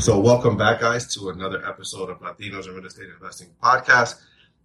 So, welcome back, guys, to another episode of Latinos in Real Estate Investing podcast.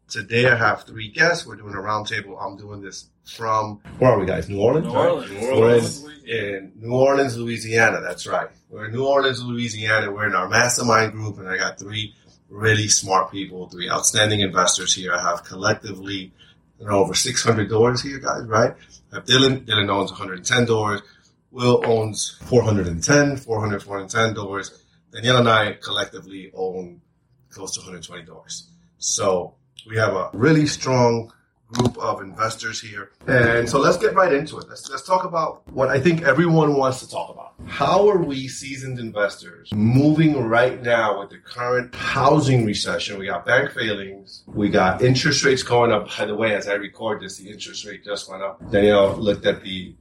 Today, I have three guests. We're doing a roundtable. I'm doing this from where are we, guys? New Orleans. New Orleans. Right? We're in, New Orleans, Louisiana. That's right. We're in New Orleans, Louisiana. We're in our mastermind group, and I got three really smart people, three outstanding investors here. I have collectively over 600 doors here, guys. Right? I have Dylan. Dylan owns 110 doors. Will owns 410, 400, 410 doors. Danielle and I collectively own close to 120 doors. So we have a really strong group of investors here. And so let's get right into it. Let's, let's talk about what I think everyone wants to talk about. How are we seasoned investors moving right now with the current housing recession? We got bank failings. We got interest rates going up. By the way, as I record this, the interest rate just went up. Danielle looked at the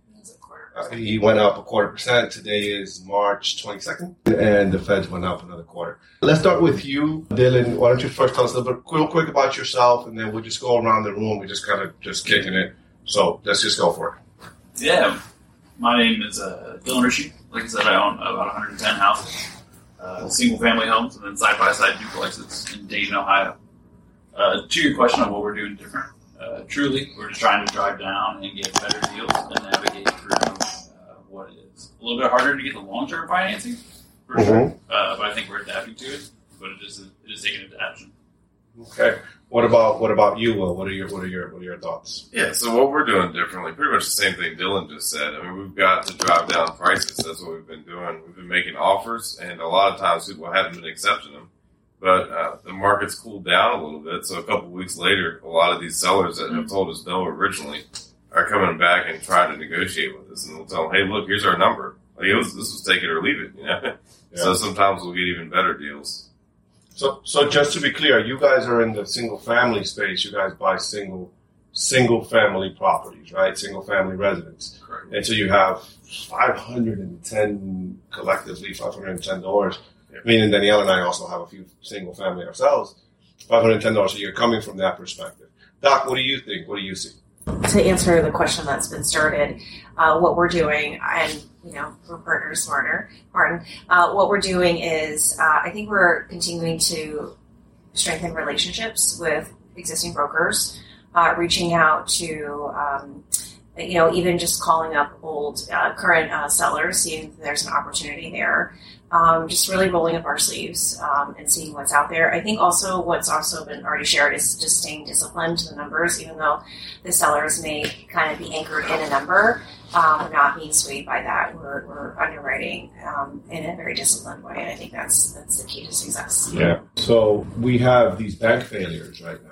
he went up a quarter percent. Today is March 22nd, and the Feds went up another quarter. Let's start with you, Dylan. Why don't you first tell us a little bit, real quick about yourself, and then we'll just go around the room. We're just kind of just kicking it. So let's just go for it. Yeah, my name is uh, Dylan Ritchie. Like I said, I own about 110 houses, uh, single family homes, and then side by side duplexes in Dayton, Ohio. Uh, to your question on what we're doing different, uh, truly, we're just trying to drive down and get better deals and navigate uh, what is a little bit harder to get the long term financing, for Mhm. sure. Uh, but I think we're adapting to it. But it is it is taking adaptation. Okay. What about what about you, Will? What are your what are your what are your thoughts? Yeah, so what we're doing differently, pretty much the same thing Dylan just said. I mean, we've got to drive down prices. That's what we've been doing. We've been making offers, and a lot of times people haven't been accepting them. But uh, the market's cooled down a little bit, so a couple weeks later, a lot of these sellers that have told us no originally are coming back and trying to negotiate with us, and we'll tell them, "Hey, look, here's our number. Like, was, this was take it or leave it." You know. So sometimes we'll get even better deals. So so just to be clear, you guys are in the single family space. You guys buy single single family properties, right? Single family residents. Correct. And so you have 510 collectively, 510 doors. Meaning Danielle and I also have a few single family ourselves. 510 dollars. So you're coming from that perspective. Doc, what do you think? What do you see? To answer the question that's been started, uh, what we're doing, and you know, we're partners smarter, Martin. Uh, what we're doing is, uh, I think we're continuing to strengthen relationships with existing brokers, uh, reaching out to, um, you know, even just calling up old, uh, current uh, sellers, seeing if there's an opportunity there. Um, just really rolling up our sleeves um, and seeing what's out there. I think also what's also been already shared is just staying disciplined to the numbers, even though the sellers may kind of be anchored in a number, um, not being swayed by that. We're, we're underwriting um, in a very disciplined way, and I think that's that's the key to success. Yeah. So we have these bank failures right now.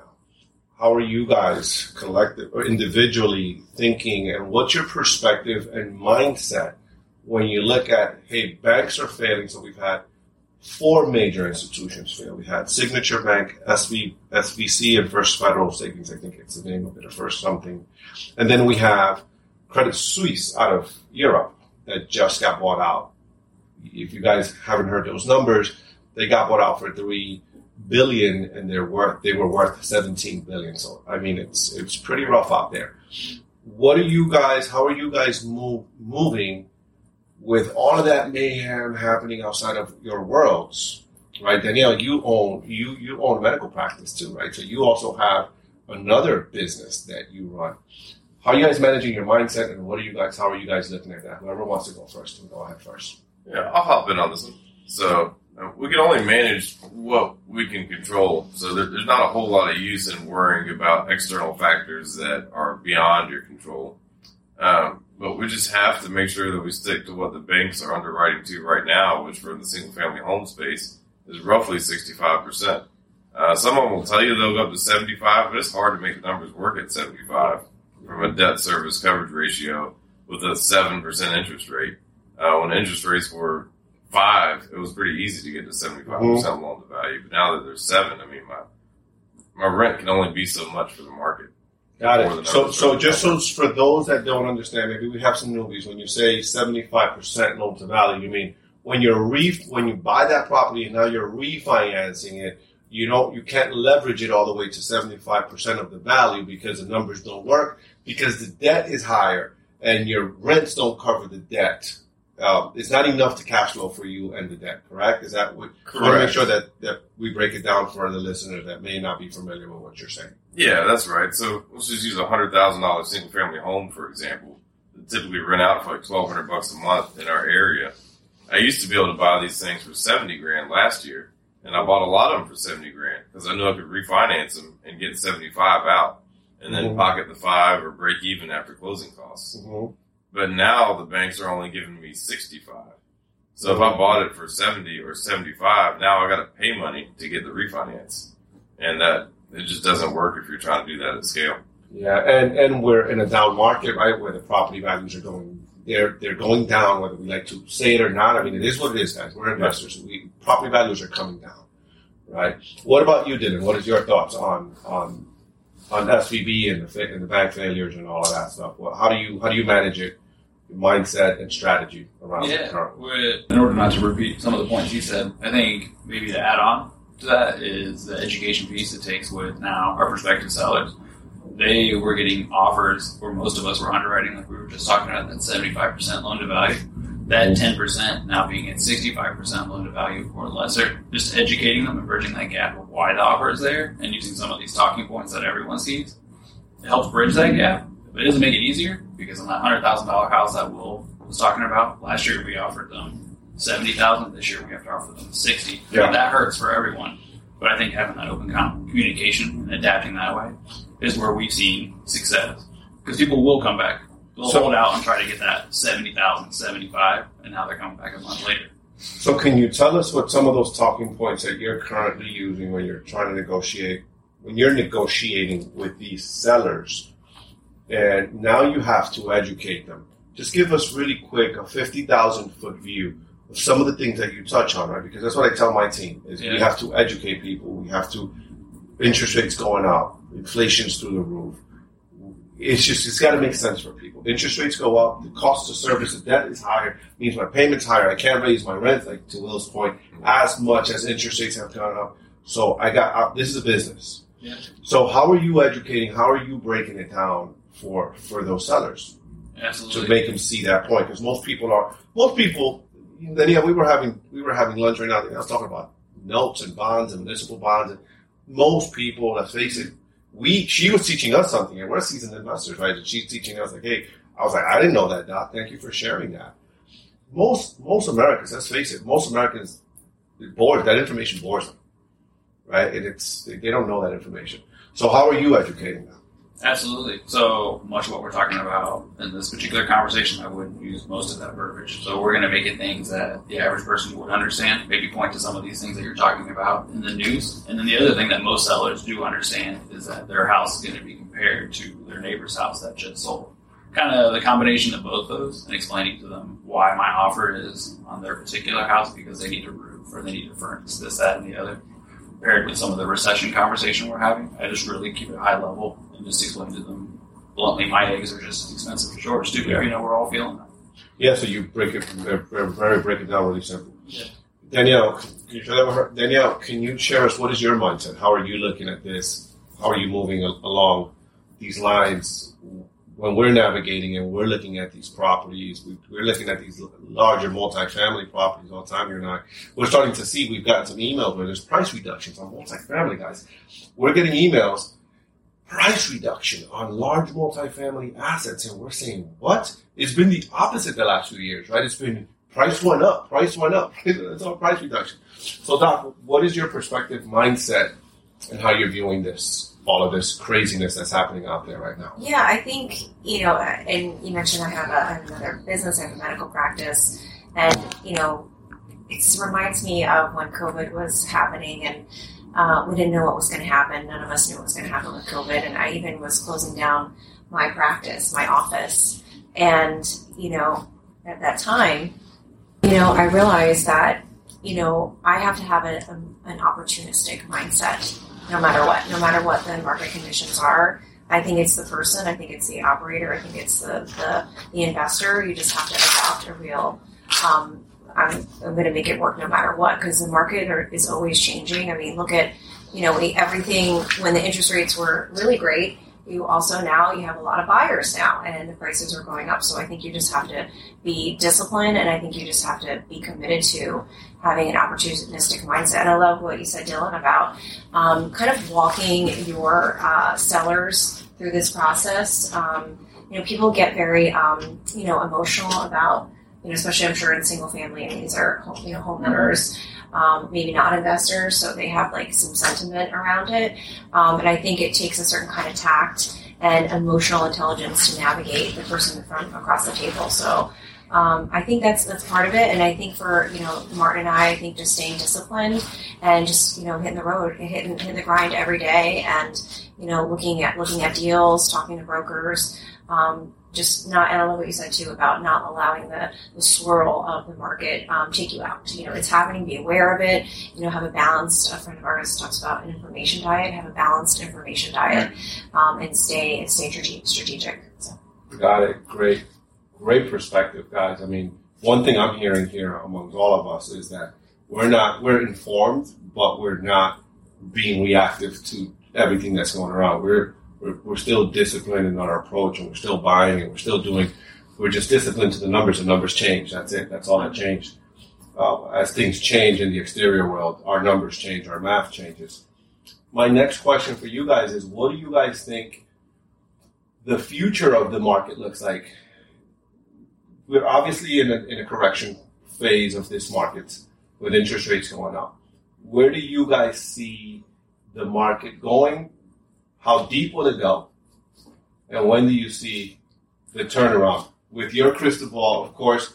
How are you guys collective or individually thinking, and what's your perspective and mindset when you look at hey, banks are failing? So we've had four major institutions fail. We had Signature Bank, SV, SVB, and First Federal Savings. I think it's the name of it, or First something. And then we have Credit Suisse out of Europe that just got bought out. If you guys haven't heard those numbers, they got bought out for three billion, and they're worth they were worth seventeen billion. So I mean, it's it's pretty rough out there. What are you guys? How are you guys move, moving with all of that mayhem happening outside of your worlds? Right, Danielle, you own you you own a medical practice too, right? So you also have another business that you run. How are you guys managing your mindset, and what are you guys? How are you guys looking at that? Whoever wants to go first, will go ahead first. Yeah, I'll hop in on this one. So uh, we can only manage what we can control. So there, there's not a whole lot of use in worrying about external factors that are beyond your control. Um, but we just have to make sure that we stick to what the banks are underwriting to right now, which for the single family home space is roughly 65%. Uh, some of them will tell you they'll go up to 75, but it's hard to make the numbers work at 75 from a debt service coverage ratio with a 7% interest rate. Uh, when interest rates were five, it was pretty easy to get to seventy five percent loan to value. But now that there's seven, I mean my my rent can only be so much for the market. Got it. So, so just so for those that don't understand, maybe we have some newbies. When you say seventy-five percent loan to value, you mean when you're re when you buy that property and now you're refinancing it, you don't you can't leverage it all the way to seventy-five percent of the value because the numbers don't work because the debt is higher and your rents don't cover the debt. Um, it's not enough to cash flow for you and the debt. Correct? Is that what? I want to make sure that that we break it down for the listener that may not be familiar with what you're saying. Yeah, that's right. So let's just use a hundred thousand dollar single family home for example. Typically rent out for like twelve hundred bucks a month in our area. I used to be able to buy these things for seventy grand last year, and I bought a lot of them for seventy grand because I knew I could refinance them and get seventy five out, and then Mhm. pocket the five or break even after closing costs. Mm-hmm. But now the banks are only giving me sixty five. So if I oh. bought it for seventy or seventy five, now I got to pay money to get the refinance, and that it just doesn't work if you're trying to do that at scale. Yeah, and and we're in a down market, right, where the property values are going. They're they're going down, whether we like to say it or not. I mean, it is what it is, guys. We're investors. We property values are coming down, right? What about you, Dylan? What is your thoughts on on on SVB and the and the bank failures and all of that stuff? Well, how do you how do you manage it? Mindset and strategy around Yeah, with, in order not to repeat some of the points you said, I think maybe to add on to that is the education piece it takes with now our prospective sellers. They were getting offers where most of us were underwriting, like we were just talking about, that 75% loan to value. That mm-hmm. 10% now being at 65% loan to value or lesser. Just educating them and bridging that gap of why the offer is there and using some of these talking points that everyone sees. It helps bridge that gap, but it doesn't make it easier because on that $100,000 house that Will was talking about, last year we offered them 70000 This year we have to offer them 60 Yeah. And that hurts for everyone. But I think having that open com- communication and adapting that way is where we've seen success. Because people will come back. They'll So- hold out and try to get that 70000 75 and now they're coming back a month later. So, can you tell us what some of those talking points that you're currently using when you're trying to negotiate, when you're negotiating with these sellers, and now you have to educate them? Just give us really quick a fifty thousand foot view of some of the things that you touch on, right? Because that's what I tell my team: is we have to educate people. We have to interest rates going up, inflation's through the roof. It's just it's got to make sense for people. Interest rates go up, the cost to service the debt is higher, means my payment's higher. I can't raise my rent, like to Will's point, as much as interest rates have gone up. So I got uh, this is a business. Yeah. So how are you educating? How are you breaking it down for for those sellers to make them see that point? Because most people are most people. Then yeah, we were having we were having lunch right now. I was talking about notes and bonds and municipal bonds. And most people, let's face it, we she was teaching us something, and we're seasoned investors, right? And she's teaching us like, hey, I was like, I didn't know that, Doc. Thank you for sharing that. Most most Americans, let's face it, most Americans it bores that information bores them, right? And it's they don't know that information. So how are you educating them? Absolutely. So much of what we're talking about in this particular conversation, I wouldn't use most of that verbiage. So we're going to make it things that the average person would understand, maybe point to some of these things that you're talking about in the news. And then the other thing that most sellers do understand is that their house is going to be compared to their neighbor's house that just sold. Kind of the combination of both those and explaining to them why my offer is on their particular house because they need a roof or they need a furnace this, that, and the other paired with some of the recession conversation we're having. I just really keep it high level and just explain to them bluntly, my eggs are just as expensive as yours too. Yeah. You know, we're all feeling that. Yeah, so you break it very, very break it down really simple. Yeah. Danielle, can you share that with her? Danielle, can you share us what is your mindset? How are you looking at this? How are you moving along these lines when we're navigating and we're looking at these properties? We, we're looking at these larger multi-family properties all the time. You and I, we're starting to see. We've gotten some emails where there's price reductions on multi-family guys. We're getting emails price reduction on large multifamily assets, and we're saying, what? It's been the opposite the last few years, right? It's been price went up, price went up. it's all price reduction. So, Doc, what is your perspective, mindset, and how you're viewing this, all of this craziness that's happening out there right now? Yeah, I think, you know, and you mentioned I have a, another business, I have a medical practice, and, you know, it reminds me of when COVID was happening and uh, we didn't know what was going to happen. None of us knew what was going to happen with COVID. And I even was closing down my practice, my office. And, you know, at that time, you know, I realized that, you know, I have to have a, a, an opportunistic mindset no matter what, no matter what the market conditions are. I think it's the person, I think it's the operator, I think it's the, the, the investor. You just have to adopt a real, um, I'm, I'm going to make it work no matter what because the market are, is always changing. I mean, look at, you know, everything when the interest rates were really great you also now you have a lot of buyers now and the prices are going up. So i think you just have to be disciplined and i think you just have to be committed to having an opportunistic mindset. And i love what you said dylan about um, kind of walking your uh, sellers through this process. Um, you know people get very um, you know emotional about you know especially i'm sure in single family these are you know homeowners um, maybe not investors, so they have like some sentiment around it. Um, and I think it takes a certain kind of tact and emotional intelligence to navigate the person from across the table. So um, I think that's that's part of it. And I think for you know Martin and I, I think just staying disciplined and just you know hitting the road, hitting hitting the grind every day, and you know looking at looking at deals, talking to brokers. Um, just not, and I love what you said too about not allowing the, the swirl of the market um, take you out. You know, it's happening, be aware of it. You know, have a balanced, a friend of ours talks about an information diet, have a balanced information diet, um, and stay, stay strategic. So. Got it. Great, great perspective, guys. I mean, one thing I'm hearing here amongst all of us is that we're not, we're informed, but we're not being reactive to everything that's going around. We're, we're, we're still disciplined in our approach and we're still buying and we're still doing, we're just disciplined to the numbers. The numbers change. That's it. That's all that changed. Uh, as things change in the exterior world, our numbers change, our math changes. My next question for you guys is what do you guys think the future of the market looks like? We're obviously in a, in a correction phase of this market with interest rates going up. Where do you guys see the market going how deep will it go? And when do you see the turnaround? With your crystal ball, of course,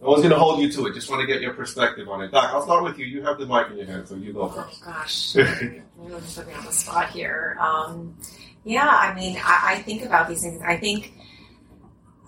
no one's going to hold you to it. Just want to get your perspective on it. Doc, I'll start with you. You have the mic in your hand, so you go first. Oh, gosh. You're just put me on the spot here. Um, yeah, I mean, I, I think about these things. I think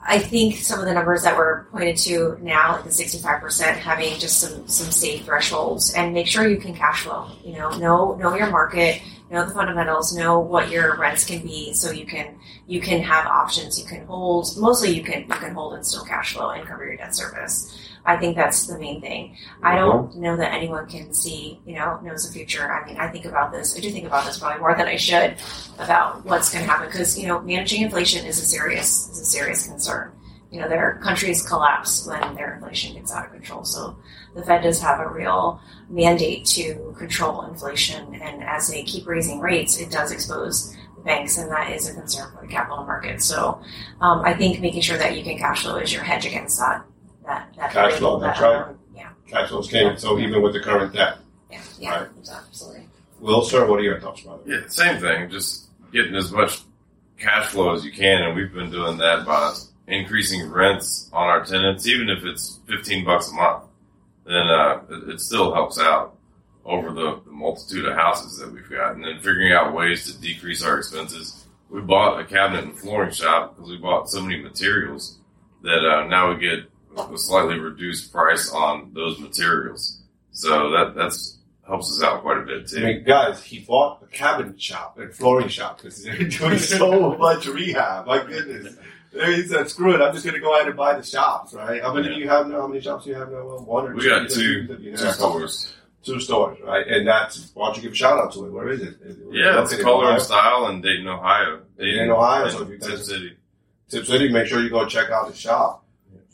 I think some of the numbers that were pointed to now, like the 65%, having just some, some safe thresholds and make sure you can cash flow. You know, know, know your market, know the fundamentals, know what your rents can be so you can, you can have options. You can hold, mostly you can, you can hold and still cash flow and cover your debt service. I think that's the main thing. I don't mm-hmm. know that anyone can see, you know, knows the future. I mean, I think about this. I do think about this probably more than I should about what's going to happen because you know, managing inflation is a serious is a serious concern. You know, their countries collapse when their inflation gets out of control. So the Fed does have a real mandate to control inflation, and as they keep raising rates, it does expose the banks, and that is a concern for the capital markets. So um, I think making sure that you can cash flow is your hedge against that that, that cash flow. That, that's right. yeah. Cash flow's king. So even with the current debt. Yeah. Yeah. Right. Absolutely. Will, sir, what are your thoughts, brother? Yeah, same thing. Just getting as much cash flow as you can, and we've been doing that by increasing rents on our tenants, even if it's fifteen bucks a month. Then uh, it, it still helps out over the, the multitude of houses that we've got, and then figuring out ways to decrease our expenses. We bought a cabinet and flooring shop because we bought so many materials that uh, now we get a slightly reduced price on those materials. So that that's helps us out quite a bit too. I mean, guys, he bought a cabinet shop and flooring shop because they're doing so much rehab. My goodness. He said, "Screw it! I'm just going to go ahead and buy the shops." Right? How many yeah. do you have now? How many shops do you have now? one or we two? got two, two stores. Two stores, right? And that's why don't you give a shout out to it? Where is it? Is it yeah, it's Color and Style in Dayton, Ohio. Dayton, Dayton Ohio. So if you Tipp City. Tipp City. Make sure you go check out the shop.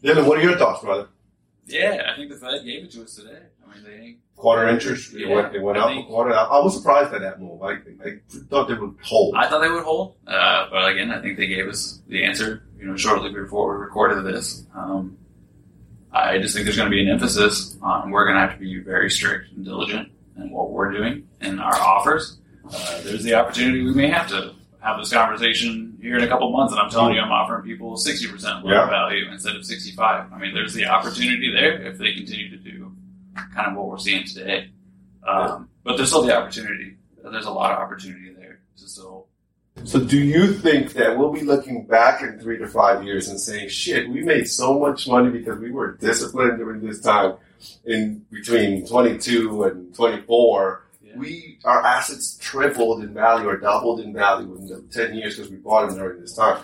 Dylan, what are your thoughts, brother? Yeah, I think the Fed gave it to us today. I they quarter interest. It yeah, went, it went up think, a quarter. I was surprised by that move. I, I thought they would hold. I thought they would hold, uh, but again, I think they gave us the answer. You know, shortly before we recorded this. Um, I just think there's going to be an emphasis on we're going to have to be very strict and diligent in what we're doing in our offers. Uh, there's the opportunity we may have to have this conversation here in a couple months, and I'm telling you, I'm offering people 60% lower yeah. value instead of 65. I mean, there's the opportunity there if they continue to do kind of what we're seeing today. Um, but there's still the opportunity. There's a lot of opportunity there to still So, do you think that we'll be looking back in three to five years and saying, "Shit, we made so much money because we were disciplined during this time"? In between 22 and 24, Yeah. we our assets tripled in value or doubled in value in the 10 years because we bought them during this time.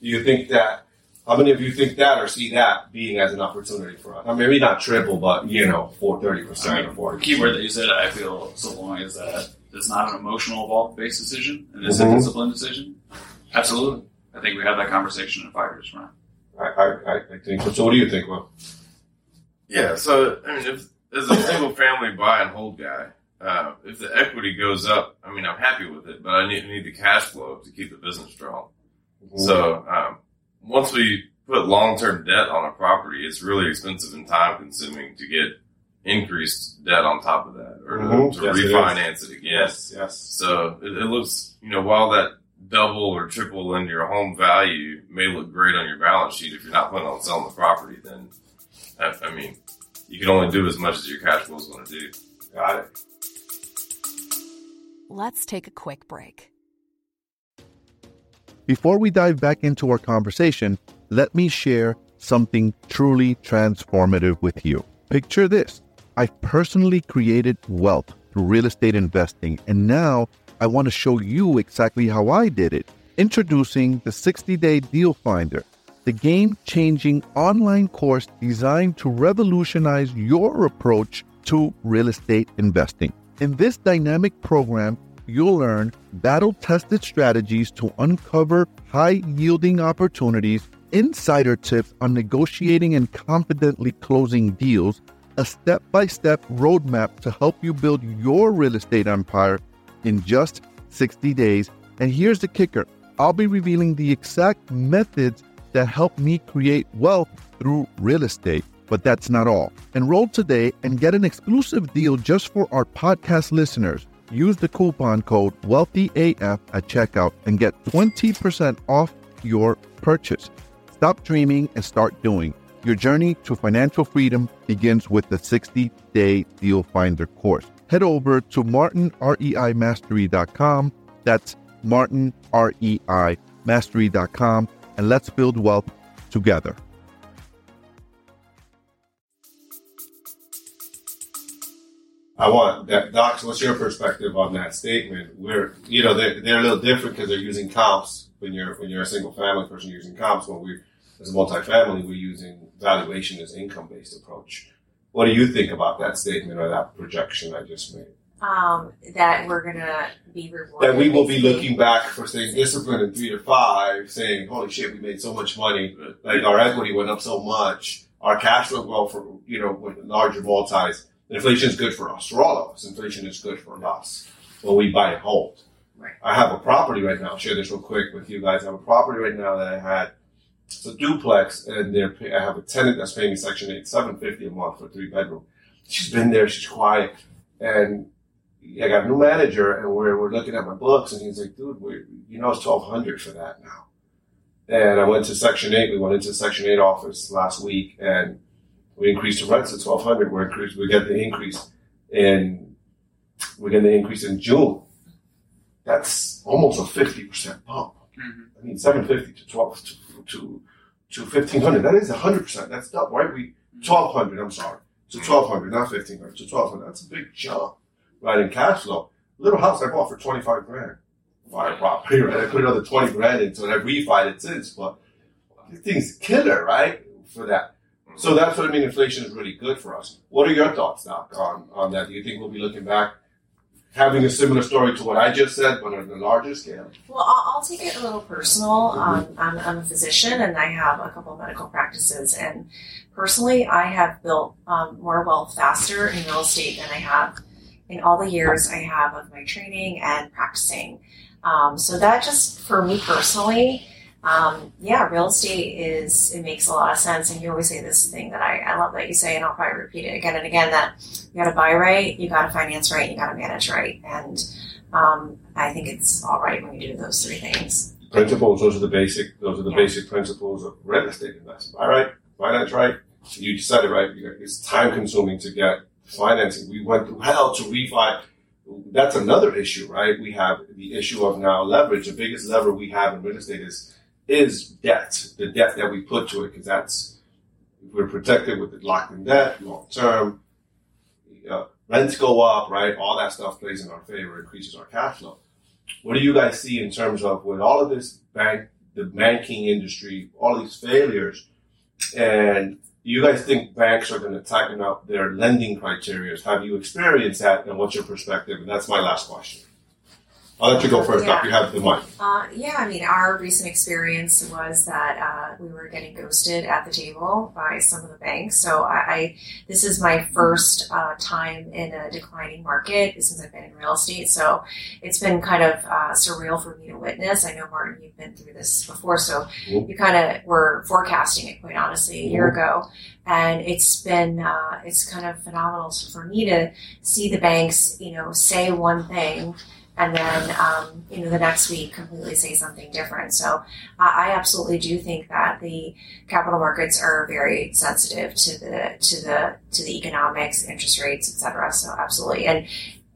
Do you think that? How many of you think that or see that being as an opportunity for us? I mean, maybe not triple, but you know, for 30 I percent mean, or 40. the key word that you said, I feel so long is that it's not an emotional evolved based decision and it's Mhm. a disciplined decision. Absolutely. I think we have that conversation in five years from now. I, I, I I think so. So, what do you think, Will? Yeah, so I mean, if as a single family buy and hold guy, uh, if the equity goes up, I mean, I'm happy with it, but I need, need the cash flow to keep the business strong. So um, once we put long term debt on a property, it's really expensive and time consuming to get increased debt on top of that or to, Mhm. to Yes, it is. refinance it, again. yes, yes. So it, it looks, you know, while that double or triple in your home value may look great on your balance sheet, if you're not planning on selling the property, then I, I mean, you can only do as much as your cash flow is going to do. Got it. Let's take a quick break. Before we dive back into our conversation, let me share something truly transformative with you. Picture this I've personally created wealth through real estate investing, and now I want to show you exactly how I did it. Introducing the 60 Day Deal Finder, the game changing online course designed to revolutionize your approach to real estate investing. In this dynamic program, you'll learn battle tested strategies to uncover high yielding opportunities, insider tips on negotiating and confidently closing deals, a step by step roadmap to help you build your real estate empire in just 60 days. And here's the kicker I'll be revealing the exact methods that help me create wealth through real estate. But that's not all. Enroll today and get an exclusive deal just for our podcast listeners. Use the coupon code WealthyAF at checkout and get 20% off your purchase. Stop dreaming and start doing. Your journey to financial freedom begins with the 60 day deal finder course. Head over to martinreimastery.com. That's martinreimastery.com and let's build wealth together. I want that, Docs. What's your perspective on that statement? Where you know they're, they're a little different because they're using comps when you're when you're a single family person you're using comps. When we as a multifamily we're using valuation as income based approach. What do you think about that statement or that projection I just made? Um, that we're gonna be rewarded. That we will be looking back for staying disciplined in three to five, saying, "Holy shit, we made so much money! Like our equity went up so much, our cash flow well for you know with larger multis. Inflation is good for us, for all of us. Inflation is good for us when we buy and hold. Right. I have a property right now. I'll share this real quick with you guys. I have a property right now that I had. It's a duplex, and they're pay- I have a tenant that's paying me Section Eight, seven fifty a month for a three bedroom. She's been there. She's quiet, and I got a new manager, and we're we're looking at my books, and he's like, "Dude, we you know it's twelve hundred for that now." And I went to Section Eight. We went into Section Eight office last week, and we increased the rents to twelve hundred. We're increased. We get the increase in we get the increase in June. That's almost a fifty percent bump. Mhm. I mean, seven fifty to twelve to to to fifteen hundred. That is hundred percent. That's not right? We twelve hundred. I'm sorry, to twelve hundred, not fifteen hundred. To twelve hundred. That's a big jump, right? In cash flow. Little house I bought for twenty five grand. Fire property, right? I put another twenty grand into it. I've refied it since, but this thing's killer, right? For that. So that's what I mean. Inflation is really good for us. What are your thoughts, Doc, on, on that? Do you think we'll be looking back, having a similar story to what I just said, but on a larger scale? Well, I'll, I'll take it a little personal. Um, I'm, I'm a physician and I have a couple of medical practices. And personally, I have built um, more wealth faster in real estate than I have in all the years I have of my training and practicing. Um, so that just for me personally, um, yeah, real estate is, it makes a lot of sense. And you always say this thing that I, I love that you say, and I'll probably repeat it again and again, that you gotta buy right, you gotta finance right, you gotta manage right. And um, I think it's all right when you do those three things. Principles, those are the basic, those are the Yeah. basic principles of real estate investment. Buy right, finance right. You it right. It's time consuming to get financing. We went through hell to refi that's another issue, right? We have the issue of now leverage. The biggest lever we have in real estate is is debt, the debt that we put to it, because that's we're protected with the locked in debt, long term. Uh, rents go up, right? All that stuff plays in our favor, increases our cash flow. What do you guys see in terms of with all of this bank, the banking industry, all these failures, and you guys think banks are going to tighten up their lending criteria? Have you experienced that, and what's your perspective? And that's my last question. I'll let you go first. Yeah. You have the mic. Uh, yeah, I mean, our recent experience was that uh, we were getting ghosted at the table by some of the banks. So I, I this is my first uh, time in a declining market since I've been in real estate. So it's been kind of uh, surreal for me to witness. I know Martin, you've been through this before, so Mhm. you kind of were forecasting it quite honestly a year ago, and it's been uh, it's kind of phenomenal for me to see the banks, you know, say one thing and then um, you know the next week completely say something different. So I I absolutely do think that the capital markets are very sensitive to the to the to the economics, interest rates, et cetera. So absolutely, and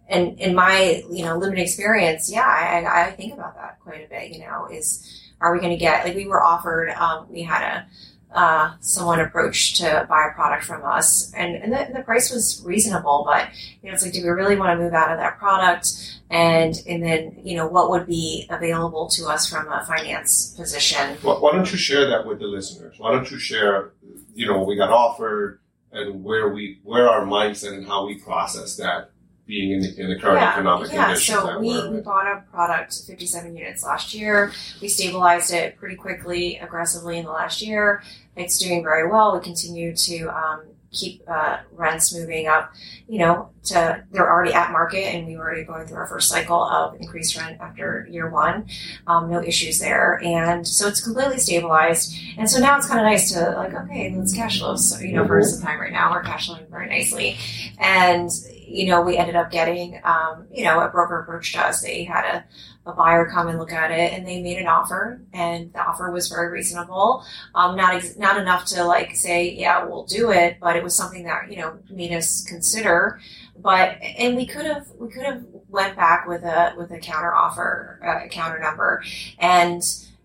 and in my you know limited experience, yeah, I, I I think about that quite a bit. You know, is are we going to get like we were offered? Um, we had a uh, someone approached to buy a product from us, and, and the, the price was reasonable, but you know, it's like, do we really want to move out of that product? And and then you know, what would be available to us from a finance position? Why, why don't you share that with the listeners? Why don't you share, you know, what we got offered and where we, where our mindset and how we process that being in the, in the current economic yeah. conditions So we, we bought a product, 57 units last year. We stabilized it pretty quickly, aggressively in the last year. It's doing very well. We continue to um, keep uh, rents moving up. You know, to they're already at market, and we were already going through our first cycle of increased rent after year one. Um, no issues there, and so it's completely stabilized. And so now it's kind of nice to like, okay, let's cash flow. So you know, for some time right now, we're cash flowing very nicely, and you know, we ended up getting, um, you know, a broker approached us. They had a, a buyer come and look at it, and they made an offer, and the offer was very reasonable. Um, not ex- not enough to like say, yeah, we'll do it, but it was something that you know made us consider. But and we could have we could have went back with a with a counter offer, uh, a counter number, and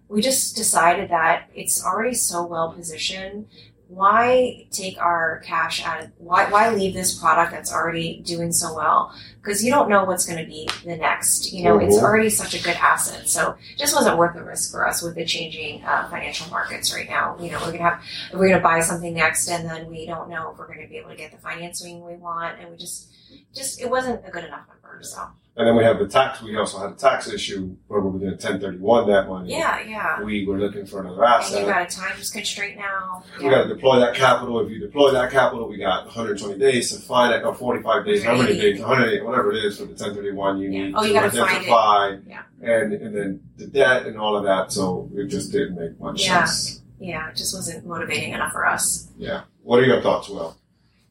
we just decided that it's already so well positioned why take our cash out of why why leave this product that's already doing so well? Because you don't know what's going to be the next you know it's Mhm. already such a good asset. So it just wasn't worth the risk for us with the changing uh, financial markets right now. You know we're going to have we're going to buy something next and then we don't know if we're going to be able to get the financing we want and we just just it wasn't a good enough number so And then we have the tax, we also had a tax issue where we were going to 1031 that money. yeah yeah We were looking for another and you got a time constraint now We got to deploy that capital. If you deploy that capital, we got 120 days to find it, or 45 days, how many days, 108, whatever it is for the 1031 you Yeah. need Oh, you to gotta find it. identify, Yeah. and and then the debt and all of that. So it just didn't make much Yeah. sense. yeah it just wasn't motivating enough for us Yeah. What are your thoughts, Will?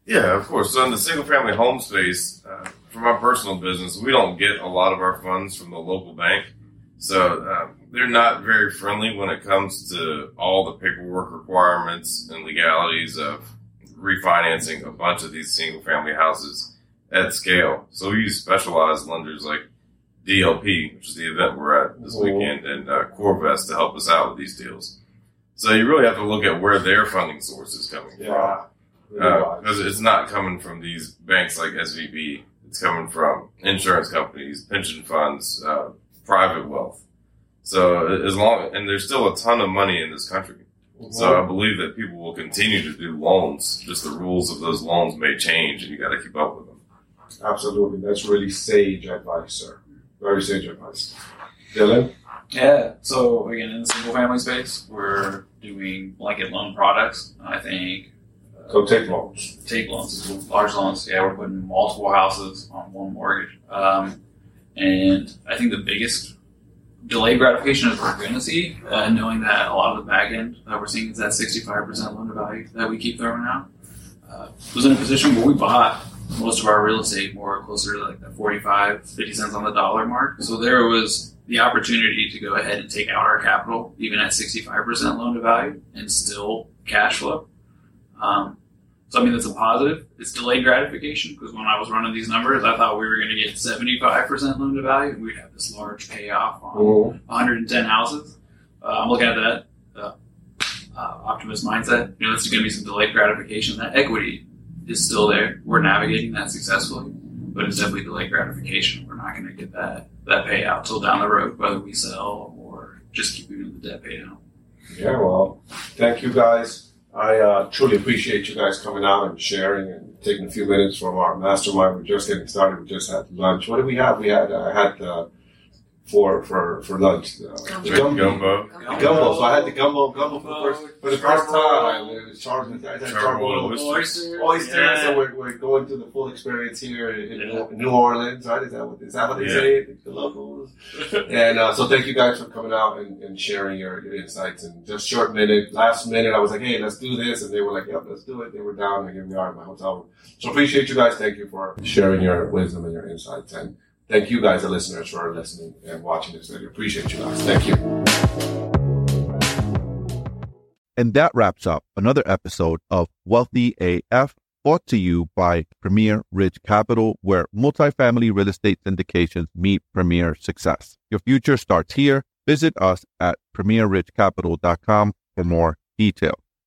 Yeah, of course. So in the single family home space, uh, for my personal business, we don't get a lot of our funds from the local bank. So um, they're not very friendly when it comes to all the paperwork requirements and legalities of refinancing a bunch of these single family houses at scale. So we use specialized lenders like DLP, which is the event we're at this weekend, and uh, CoreVest to help us out with these deals. So you really have to look at where their funding source is coming from Really wise. because it's not coming from these banks like SVB. It's coming from insurance companies, pension funds, uh, private wealth. So as long and there's still a ton of money in this country. So I believe that people will continue to do loans. Just the rules of those loans may change, and you got to keep up with them. Absolutely. That's really sage advice, sir. Very sage advice. Dylan? Yeah. So again, in the single family space, we're doing blanket loan products. I think So take loans. take loans, large loans. Yeah, we're putting multiple houses on one mortgage. Um, and I think the biggest delayed gratification is we're going to see, uh, knowing that a lot of the back end that we're seeing is that 65% loan to value that we keep throwing out. Uh, was in a position where we bought most of our real estate more closer to like the 45, 50 cents on the dollar mark. So there was the opportunity to go ahead and take out our capital, even at 65% loan to value, and still cash flow. Um, So I mean, that's a positive. It's delayed gratification because when I was running these numbers, I thought we were going to get 75% loan to value. And we'd have this large payoff on Mhm. 110 houses. Uh, I'm looking at that uh, uh, optimist mindset. You know, this is going to be some delayed gratification. That equity is still there. We're navigating that successfully, but it's definitely delayed gratification. We're not going to get that that payout till down the road, whether we sell or just keep doing the debt pay down. Yeah, well, thank you guys. I uh, truly appreciate you guys coming out and sharing and taking a few minutes from our mastermind. We're just getting started. We just had lunch. What did we have? We had uh, had uh, for for for lunch uh, the Chicken gumbo. gumbo. Gumbo. So I had the gumbo gumbo for the first for the first time. It was charged with I had Charcoal charcoal oysters. oysters. Yeah. So we're, we're going through the full experience here in, in New Orleans, right? Is that what is that what they Yeah. say? The locals. And uh, so thank you guys for coming out and, and sharing your, your insights. And just short minute, last minute, I was like, hey, let's do this. And they were like, yep, let's do it. They were down and here we are at my hotel room. So appreciate you guys. Thank you for sharing your wisdom and your insights. And thank you guys, the listeners, for listening and watching this video. Appreciate you guys. Thank you. And that wraps up another episode of Wealthy AF, brought to you by Premier Ridge Capital, where multifamily real estate syndications meet premier success. Your future starts here. Visit us at premierridgecapital.com for more details.